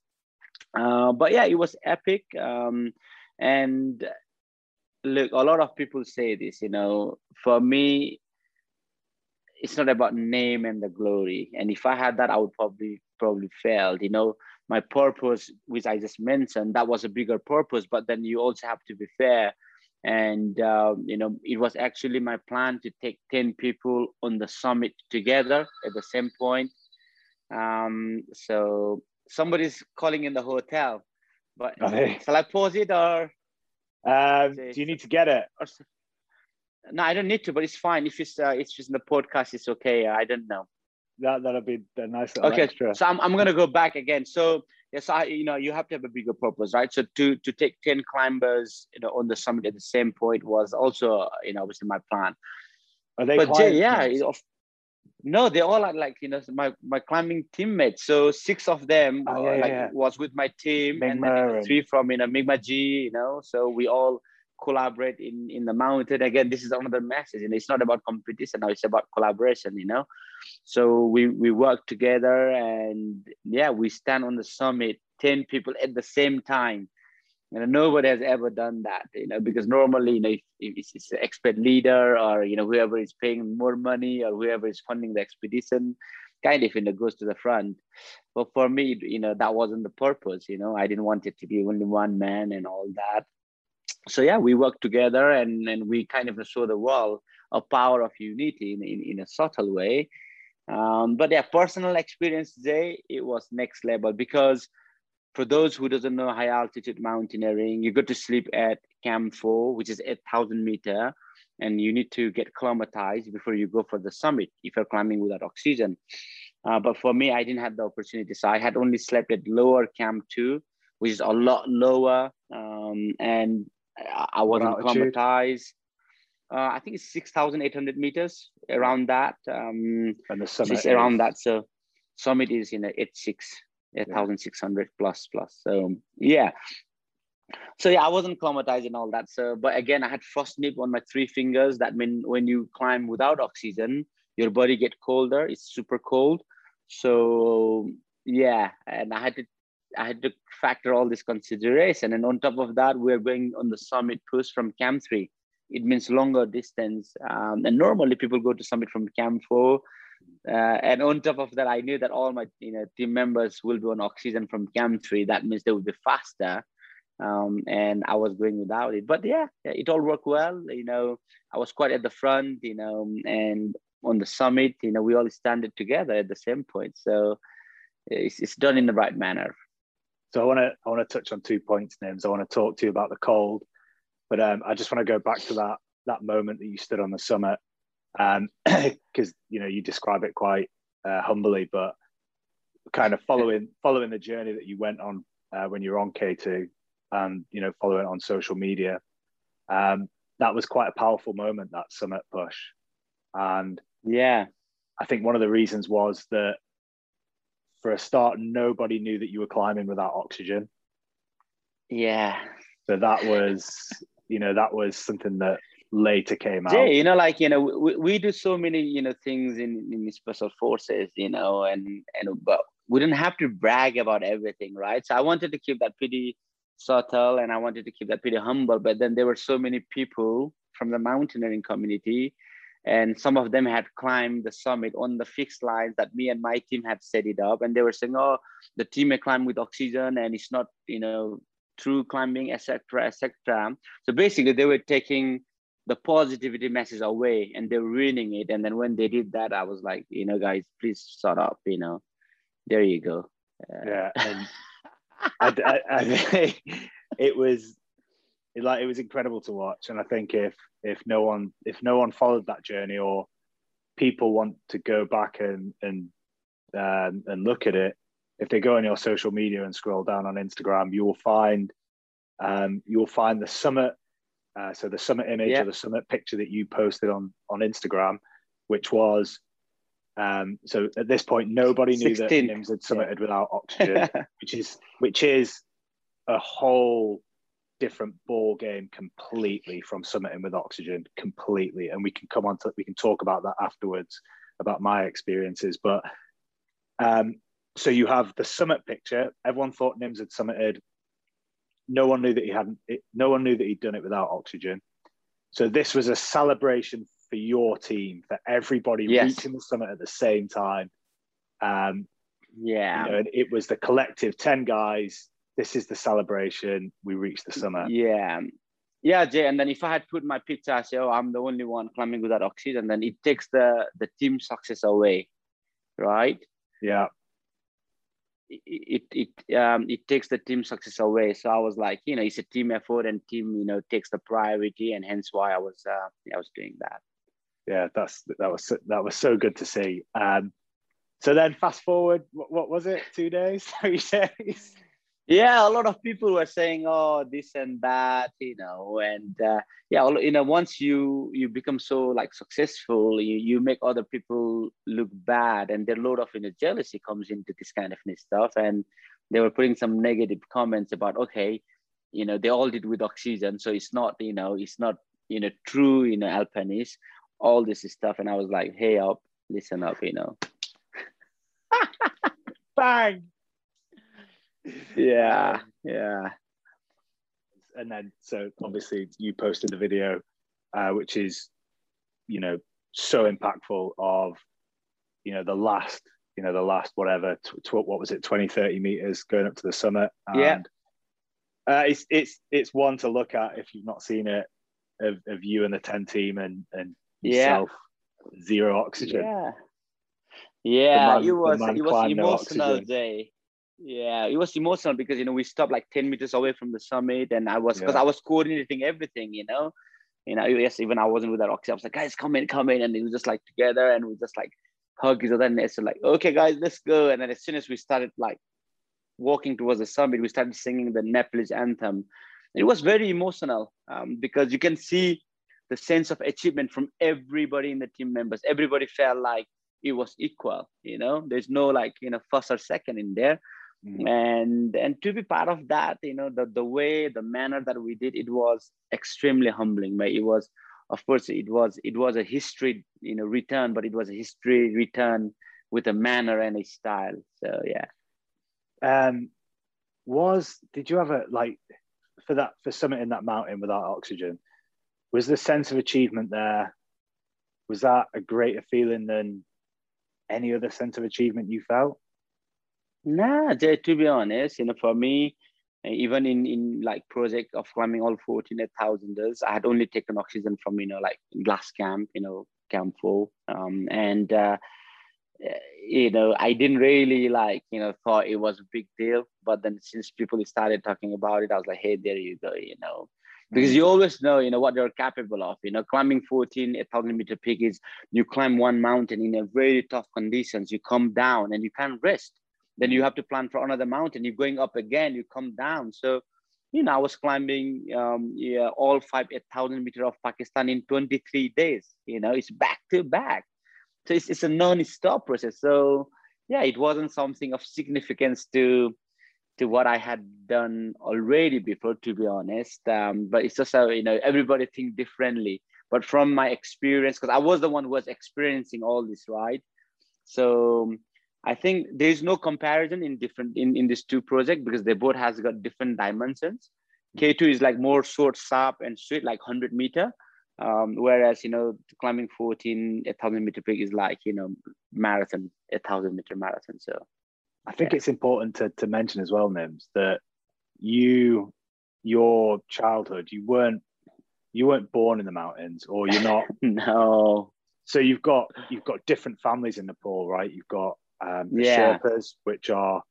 Uh, but yeah, it was epic. Um, and look, a lot of people say this. You know, for me, it's not about name and the glory. And if I had that, I would probably probably failed. You know, my purpose, which I just mentioned, that was a bigger purpose. But then you also have to be fair. And um, you know it was actually my plan to take 10 people on the summit together at the same point. Um, so somebody's calling in the hotel but okay. shall i pause it or
um, do you need to get it? Or,
no i don't need to but it's fine. If it's uh, it's just in the podcast it's okay. I don't know
that that'll be a nice
okay
extra.
so I'm, I'm gonna go back again. So yes i you know you have to have a bigger purpose right? So to to take 10 climbers you know on the summit at the same point was also you know obviously my plan.
Are they
but Jay, yeah you know, no they all are like you know my my climbing teammates. So six of them oh, yeah, like yeah. was with my team and then three from you know Mingma G you know. So we all collaborate in in the mountain. Again this is another message and it's not about competition now it's about collaboration you know? So we we work together and yeah we stand on the summit 10 people at the same time. Know nobody has ever done that you know because normally you know if, if it's an expert leader or you know whoever is paying more money or whoever is funding the expedition kind of you know goes to the front. But for me you know that wasn't the purpose you know? I didn't want it to be only one man and all that so yeah we worked together and and we kind of saw the world a power of unity in, in, in a subtle way. Um, but yeah, personal experience today, it was next level because for those who doesn't know high altitude mountaineering, you go to sleep at Camp 4, which is 8,000 meter, and you need to get climatized before you go for the summit if you're climbing without oxygen. Uh, but for me, I didn't have the opportunity. So I had only slept at lower Camp 2, which is a lot lower. Um, and I wasn't acclimatized. Uh, I think it's 6,800 meters around that. Um,
and the summit
is around that. So summit is in you know, 86, 8,600 plus plus. So yeah. So yeah, I wasn't acclimatized and all that. So, but again, I had frost nip on my three fingers. That mean when you climb without oxygen, your body get colder. It's super cold. So yeah, and I had to I had to factor all this consideration. And on top of that, we're going on the summit push from Camp 3. It means longer distance. Um, and normally people go to summit from Camp 4. Uh, and on top of that, I knew that all my you know team members will be on oxygen from Camp 3. That means they will be faster. Um, and I was going without it. But yeah, it all worked well. You know, I was quite at the front, you know, and on the summit, you know, we all standed together at the same point. So it's, it's done in the right manner.
So I want to I want to touch on two points, Nims. I want to talk to you about the cold, but um, I just want to go back to that that moment that you stood on the summit, because um, you know you describe it quite uh, humbly, but kind of following following the journey that you went on uh, when you were on K2, and you know following on social media, um, that was quite a powerful moment that summit push, and
yeah,
I think one of the reasons was that for a start, nobody knew that you were climbing without oxygen.
Yeah.
So that was, you know, that was something that later came out.
Yeah, you know, like you know, we, we do so many, you know, things in in special forces, you know, and and but we didn't have to brag about everything, right? So I wanted to keep that pretty subtle, and I wanted to keep that pretty humble. But then there were so many people from the mountaineering community and some of them had climbed the summit on the fixed lines that me and my team had set it up. And they were saying oh the team may climb with oxygen and it's not you know true climbing etc etc so basically they were taking the positivity message away and they were ruining it. And then when they did that i was like you know guys please shut up you know. There you go.
Uh, yeah and I, I, I, it was it, like it was incredible to watch and i think if if no one if no one followed that journey or people want to go back and and um, and look at it if they go on your social media and scroll down on instagram you will find um, you will find the summit uh, so the summit image yeah. or the summit picture that you posted on on instagram which was um, so at this point nobody knew 16. that nims had summited yeah. without oxygen which is which is a whole different ball game completely from summiting with oxygen completely. And we can come on to we can talk about that afterwards about my experiences. But um so you have the summit picture. Everyone thought nims had summited. No one knew that he hadn't it, no one knew that he'd done it without oxygen. So this was a celebration for your team for everybody yes. reaching the summit at the same time. Um
yeah.
you know, it was the collective 10 guys this is the celebration. We reached the summer.
Yeah. Yeah, Jay. And then if I had put my picture, I say, oh, I'm the only one climbing without oxygen, then it takes the the team success away, right?
Yeah.
It it it, um it takes the team success away. So I was like, you know, it's a team effort, and team, you know, takes the priority, and hence why I was uh, I was doing that.
Yeah, that's that was that was so good to see. Um, so then fast forward, what, what was it? Two days, three days?
Yeah a lot of people were saying oh this and that you know and uh, yeah you know once you you become so like successful you, you make other people look bad and a lot of you know jealousy comes into this kind of stuff and they were putting some negative comments about okay you know they all did with oxygen so it's not you know it's not you know true you know alpinist all this stuff and i was like hey up listen up you know.
Bang
yeah, yeah.
And then, so obviously, you posted the video, uh, which is, you know, so impactful of, you know, the last, you know, the last whatever, tw- tw- what was it, 20, 30 meters going up to the summit.
And, yeah.
Uh, it's it's it's one to look at if you've not seen it of, of you and the 10 team and and yourself yeah. zero oxygen.
Yeah, yeah, man, it was it was emotional no day. Yeah, it was emotional because you know we stopped like ten meters away from the summit, and I was because yeah. I was coordinating everything, you know. You know, yes, even I wasn't with that oxygen. I was like, guys, come in, come in, and it was just like together, and we just like hug each other, and it's like, okay, guys, let's go. And then as soon as we started like walking towards the summit, we started singing the Nepalese anthem. It was very emotional um, because you can see the sense of achievement from everybody in the team members. Everybody felt like it was equal. You know, there's no like you know first or second in there. Mm-hmm. And and to be part of that, you know, the the way, the manner that we did, it was extremely humbling. But it was, of course, it was it was a history, you know, return, but it was a history return with a manner and a style. So yeah.
Um, was did you ever like for that for summiting that mountain without oxygen? Was the sense of achievement there? Was that a greater feeling than any other sense of achievement you felt?
Nah, to be honest, you know, for me, even in in like project of climbing all 14,000ers, I had only taken oxygen from, you know, like glass camp, you know, camp four. Um, and, uh, you know, I didn't really like, you know, thought it was a big deal. But then since people started talking about it, I was like, hey, there you go, you know, because mm. you always know, you know, what you're capable of. You know, climbing 14, 1,000 meter peak is you climb one mountain in a very tough conditions. You come down and you can't rest. Then you have to plan for another mountain. You're going up again, you come down. So, you know, I was climbing um, yeah, all five, 8,000 meter of Pakistan in 23 days. You know, it's back to back. So it's, it's a non-stop process. So yeah, it wasn't something of significance to to what I had done already before, to be honest. Um, but it's just how, you know, everybody think differently. But from my experience, because I was the one who was experiencing all this, right? So I think there's no comparison in different in, in these two projects because they both has got different dimensions. K2 is like more short, sharp, and straight, like 100 meter. Um, whereas, you know, climbing 14, 1000 meter peak is like, you know, marathon, 1000 meter marathon. So
I think yeah. it's important to, to mention as well, Nims, that you, your childhood, you weren't, you weren't born in the mountains or you're not.
no.
So you've got, you've got different families in Nepal, right? You've got um, the yeah. Sherpas, which are,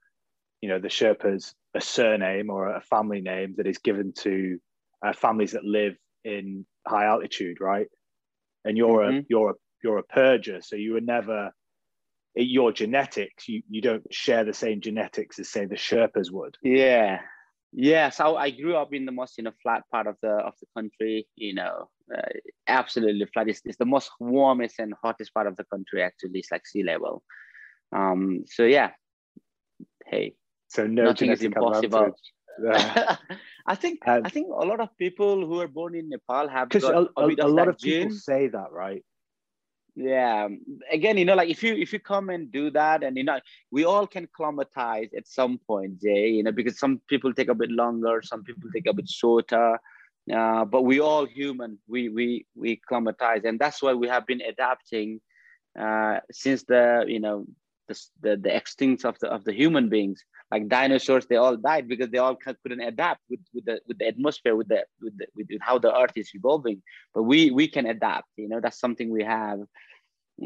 you know, the Sherpas a surname or a family name that is given to uh, families that live in high altitude, right? And you're mm-hmm. a you're a you're a Purja, so you were never your genetics. You you don't share the same genetics as say the Sherpas would.
Yeah, yeah. So I grew up in the most you know flat part of the of the country. You know, uh, absolutely flat. It's, it's the most warmest and hottest part of the country. Actually, it's like sea level. Um, so yeah, hey,
so no
nothing is impossible. Yeah. I think I think a lot of people who are born in Nepal have
because a, a, a, a lot of gene. people say that, right?
Yeah. Again, you know, like if you if you come and do that, and you know, we all can climatize at some point, Jay. You know, because some people take a bit longer, some people take a bit shorter. Uh, but we all human. We we we climatize, and that's why we have been adapting uh, since the you know the, the, the extinct of the of the human beings. Like dinosaurs they all died because they all couldn't adapt with, with the with the atmosphere with the, with the with how the earth is evolving. But we we can adapt you know that's something we have.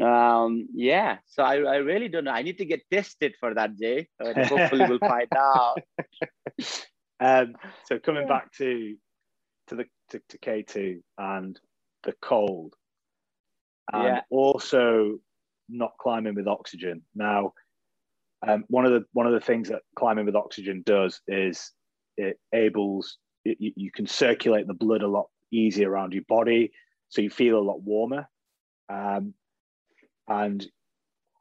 Um yeah so i, I really don't know. I need to get tested for that jay hopefully we'll find out.
Um so coming yeah. back to to the to, to k2 and the cold and yeah. also not climbing with oxygen. Now, um, one of the one of the things that climbing with oxygen does is it enables it, you can circulate the blood a lot easier around your body, so you feel a lot warmer. Um, and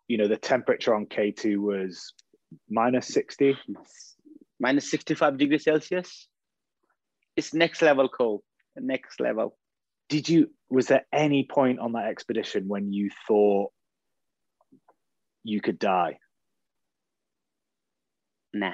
you know the temperature on K two was minus sixty,
minus sixty five degrees Celsius. It's next level cold. Next level.
Did you? Was there any point on that expedition when you thought you could die?
Nah,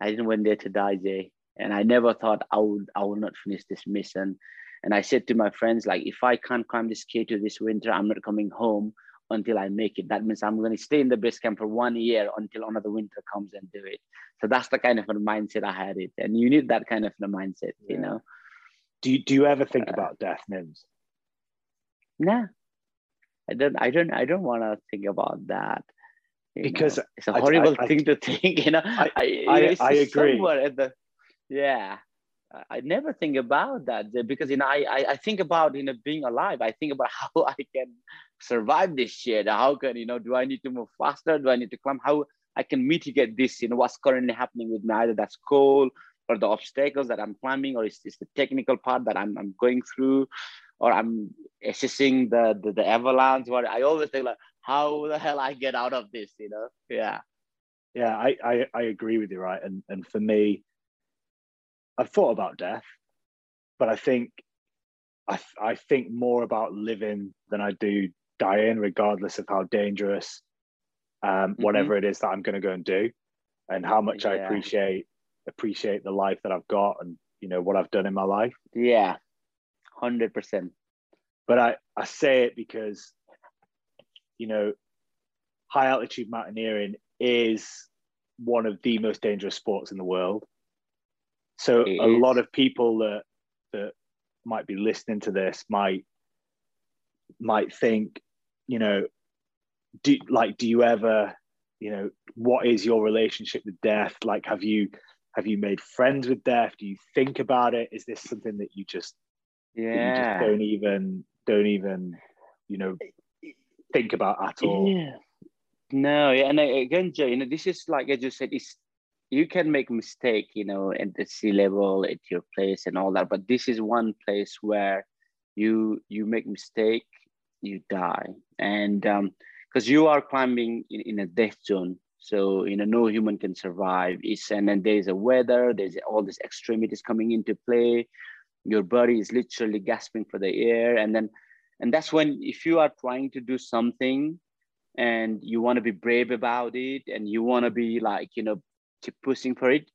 I didn't went there to die, Jay. And I never thought I would I would not finish this mission. And I said to my friends, like, if I can't climb this K2 this winter, I'm not coming home until I make it. That means I'm going to stay in the base camp for one year until another winter comes and do it. So that's the kind of a mindset I had it. And you need that kind of a mindset, yeah. you know.
Do you, do you ever think uh, about death, Nims?
Nah, I don't I don't I don't want to think about that.
Because
know? it's a horrible
I, I,
thing to think, you know.
I, I, I agree.
At the, yeah. I never think about that because you know I, I, I think about you know being alive. I think about how I can survive this shit. How can you know? Do I need to move faster? Do I need to climb? How I can mitigate this? You know what's currently happening with me? Either that's cold or the obstacles that I'm climbing, or it's, it's the technical part that I'm, I'm going through, or I'm assessing the, the, the avalanche. What I always think like, how the hell I get out of this? You know? Yeah.
Yeah, I, I, I agree with you, right? And and for me, I've thought about death, but I think I I think more about living than I do dying, regardless of how dangerous um, mm-hmm. whatever it is that I'm going to go and do, and how much yeah. I appreciate appreciate the life that I've got and you know what I've done in my life.
Yeah, hundred percent.
But I I say it because you know high altitude mountaineering is one of the most dangerous sports in the world. So it a is. lot of people that that might be listening to this might might think, you know, do like do you ever, you know, what is your relationship with death? Like have you have you made friends with death? Do you think about it? Is this something that you just
yeah you just
don't even don't even you know think about at all?
Yeah. No, yeah, and again, Joe, you know, this is like I just said, it's you can make mistake, you know, at the sea level, at your place and all that. But this is one place where you you make mistake, you die, and because um, you are climbing in, in a death zone, so you know no human can survive. It's and then there's a weather, there's all these extremities coming into play. Your body is literally gasping for the air, and then and that's when if you are trying to do something and you want to be brave about it and you want to be like you know keep pushing for it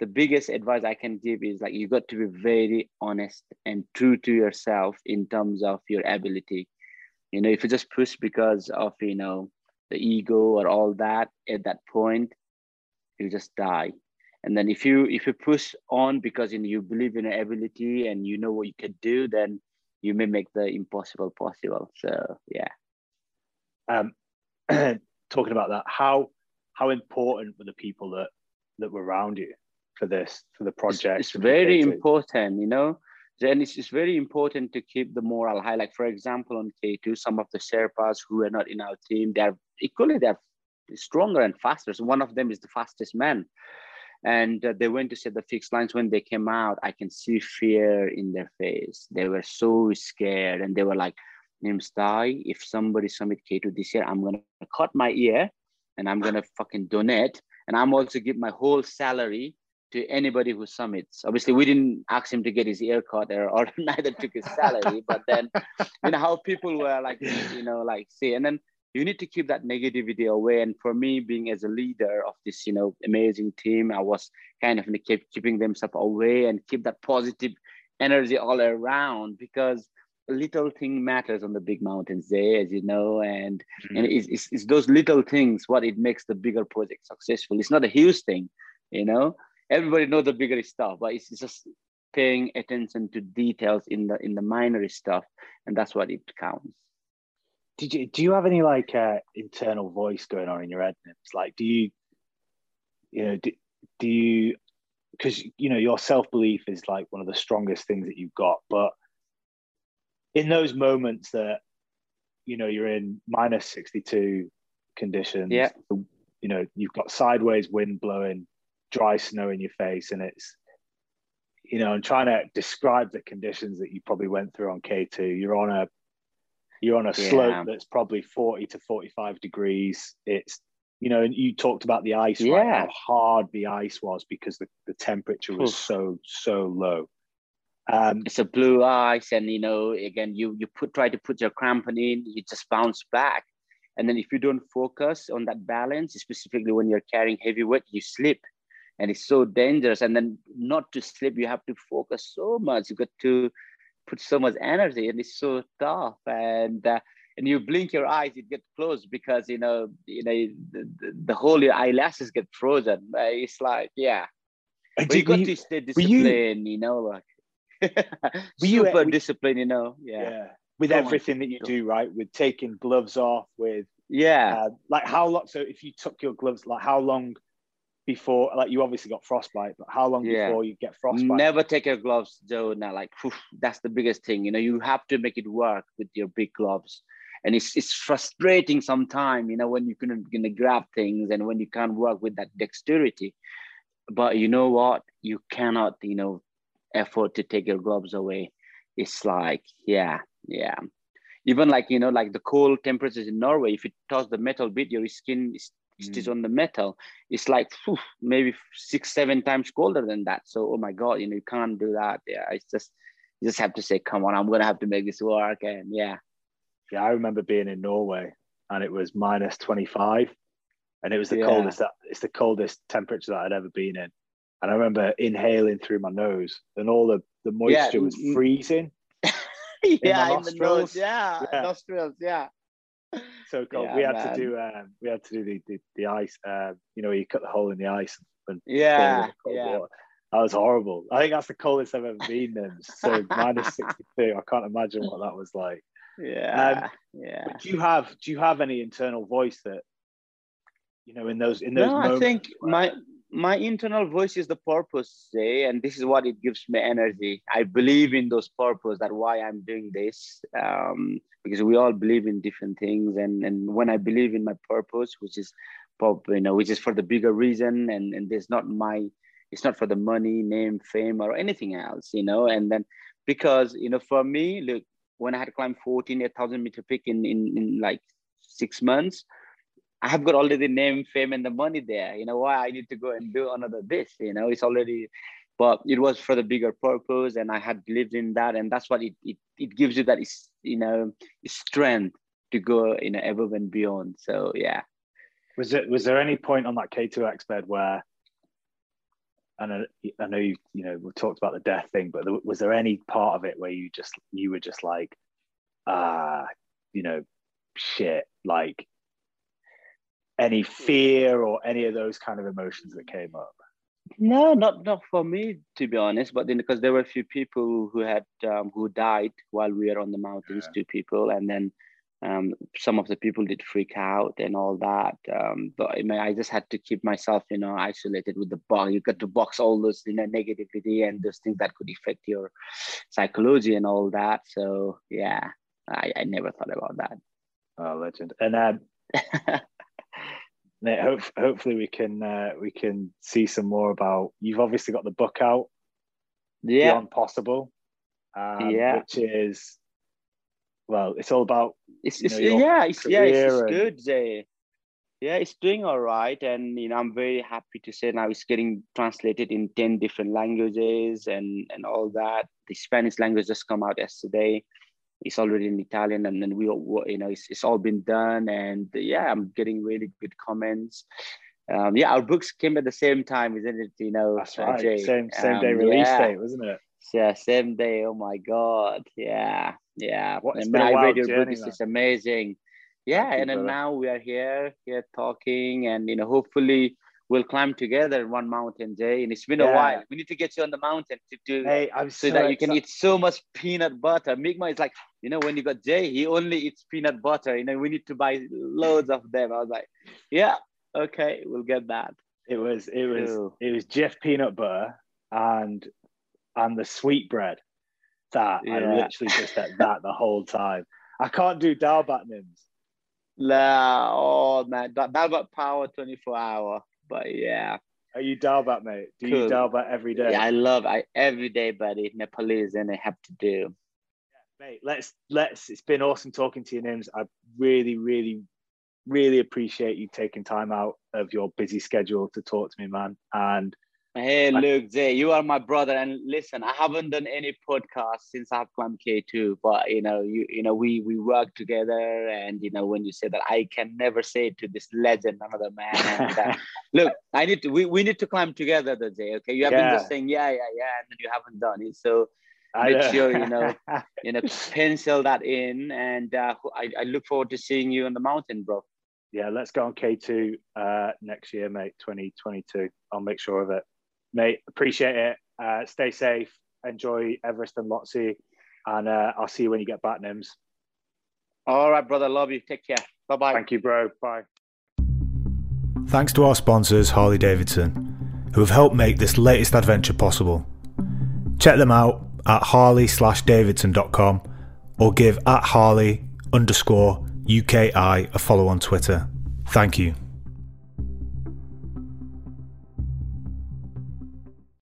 the biggest advice i can give is like you got to be very honest and true to yourself in terms of your ability. You know if you just push because of you know the ego or all that at that point you just die and then if you if you push on because you, know, you believe in your ability and you know what you can do then you may make the impossible possible. So yeah.
Um talking about that how how important were the people that that were around you for this for the project
it's, it's very important you know? Then it's, it's very important to keep the morale high. Like for example on k2 some of the sherpas who are not in our team they're equally they're stronger and faster. So one of them is the fastest man and uh, they went to set the fixed lines when they came out i can see fear in their face they were so scared and they were like Nims Dai, if somebody submit K2 this year, I'm gonna cut my ear and I'm gonna fucking donate. And I'm also give my whole salary to anybody who summits. Obviously, we didn't ask him to get his ear cut or, or neither took his salary, but then you know how people were like, you know, like say, and then you need to keep that negativity away. And for me, being as a leader of this, you know, amazing team, I was kind of keep, keeping them stuff away and keep that positive energy all around because little thing matters on the big mountains there, as you know, and mm-hmm. and it's, it's, it's, those little things what it makes the bigger project successful. It's not a huge thing, you know. Everybody knows the bigger stuff, but it's, it's just paying attention to details in the in the minor stuff, and that's what it counts.
Did you do you have any like uh, internal voice going on in your head? It's like, do you, you know, do, do you, because you know your self belief is like one of the strongest things that you've got, but in those moments that you know you're in minus 62 conditions
yeah
you know you've got sideways wind blowing dry snow in your face and it's you know i'm trying to describe the conditions that you probably went through on k2 you're on a you're on a yeah. slope that's probably 40 to 45 degrees it's you know and you talked about the ice yeah. right how hard the ice was because the, the temperature was Oof. so so low
um, it's a blue ice, and you know, again, you you put try to put your crampon in, you just bounce back, and then if you don't focus on that balance, specifically when you're carrying heavy weight, you slip, and it's so dangerous. And then not to slip, you have to focus so much. You got to put so much energy, and it's so tough. And uh, and you blink your eyes, it gets closed because you know you know the, the, the whole your eyelashes get frozen. It's like yeah. But you got to stay disciplined, you, you know, like
were you
super disciplined, you know. Yeah.
yeah. with everything that you do, right? With taking gloves off, with
yeah,
uh, like how long? So if you took your gloves, like how long before? Like you obviously got frostbite, but how long
Yeah.
before you get frostbite?
never take your gloves though. Now, like phew, that's the biggest thing. You know, you have to make it work with your big gloves, and it's it's frustrating sometimes. You know, when you couldn't gonna grab things and when you can't work with that dexterity. But you know what? You cannot. You know, afford to take your gloves away. It's like yeah, yeah. Even like you know, like the cold temperatures in Norway. If you touch the metal bit, your skin is is on the metal. It's like phew, maybe six, seven times colder than that. So oh my god, you know, you can't do that. Yeah, it's just you just have to say, come on, I'm gonna have to make this work. And yeah,
Yeah, I remember being in Norway and it was minus 25 and it was the
Yeah.
coldest that it's the coldest temperature that I'd ever been in. And I remember inhaling through my nose and all the, the moisture was
mm.
freezing.
yeah,
my
in the nose, yeah,
Yeah.
nostrils, yeah.
So cold.
Yeah,
we had
man.
to do um, we had to do the, the, the ice, uh, you know, you cut the hole in the ice and
Yeah, yeah.
water. That was horrible. I think that's the coldest I've ever been in. So minus 62. I can't imagine what that was like.
Yeah, yeah.
But do you have do you have any internal voice that you know in those in those
No,
moments?
I think
where-
my my internal voice is the purpose, say, and this is what it gives me energy. I believe in those purpose. That why I'm doing this, um, because we all believe in different things, and and when I believe in my purpose, which is, pop, you know, which is for the bigger reason, and and there's not my, it's not for the money, name, fame, or anything else, you know, and then because you know, for me, look, when I had climbed 14, 8,000 meter peak in in in like six months. I have got already name, fame, and the money there. You know why I need to go and do another this. You know, it's already, but it was for the bigger purpose, and I had believed in that, and that's what it it, it gives you that is you know strength to go you know above and beyond. So yeah,
Was it was there any point on that K2X bed where and I, know you you know we talked about the death thing, but there, was there any part of it where you just you were just like ah you know shit like any fear or any of those kind of emotions that came up?
no, not not for me to be honest, but then because there were a few people who had um, who died while we were on the mountains, two people, and then. Um, some of the people did freak out and all that, um, but I, mean, I just had to keep myself, you know, isolated with the box. You got to box all those, you know, negativity and those things that could affect your psychology and all that. So yeah, I, I never thought about that.
Oh, legend! And um, Nate, hope, hopefully we can uh, we can see some more about. You've obviously got the book out,
Yeah,
Beyond Possible, um,
Yeah.
which is well, it's all about
it's, it's
know,
yeah, it's yeah, it's,
and-
good. Jay. Yeah, it's doing all right, and you know, I'm very happy to say now it's getting translated in ten different languages and and all that. The Spanish language just come out yesterday. It's already in Italian, and then we, all- you know, it's, it's all been done, and yeah, I'm getting really good comments. Um, yeah, our books came at the same time, isn't it? You know,
that's right,
Jay?
same same day
Um,
release
yeah.
date, wasn't it?
Yeah, same day. Oh my God. Yeah. Yeah.
What- it's
and
been a
I read
wild
your book.
journey,
It's
man.
just amazing. Yeah.
Thank
and then now we are here, here talking, and you know, hopefully we'll climb together in one mountain, Jay. And it's been a while. We need to get you on the mountain to do
Hey, I'm
so,
so,
that you can eat so much peanut butter. Mingma is like, you know, when you got Jay, he only eats peanut butter. You know, we need to buy loads of them. I was like, yeah, okay, we'll get that.
It was it was
Cool.
it was Jif peanut butter and and the sweet bread. That I literally just ate that the whole time. I can't do dal bhat nims.
La, oh man, that power 24 hour. But yeah.
Are you dal bhat, mate? Do you
Cool.
dal bhat every day?
Yeah, I love I every day, buddy. Nepalese and I have to do.
Mate let's let's it's been awesome talking to you nims i really really really appreciate you taking time out of your busy schedule to talk to me man and
Hey,
I-
look, Jay, you are my brother, and listen, I haven't done any podcast since I've climbed K two, but you know, you you know, we we work together, and you know, when you say that, I can never say it to this legend, another man. And, uh, look, I need to, we, we need to climb together, Jay. Okay, you have been just saying yeah, yeah, yeah, and then you haven't done it. So Make sure, you know, you know, pencil that in, and uh, I I look forward to seeing you on the mountain, bro.
yeah let's go on k2 uh next year mate 2022 i'll make sure of it mate appreciate it uh stay safe enjoy everest and Lhotse and uh i'll see you when you get back nims
All right, brother. Love you. Take care. Bye bye.
Thank you, bro. Bye.
Thanks to our sponsors, Harley Davidson, who have helped make this latest adventure possible. Check them out at harley slash davidson.com or give at harley underscore UKI a follow on Twitter. Thank you.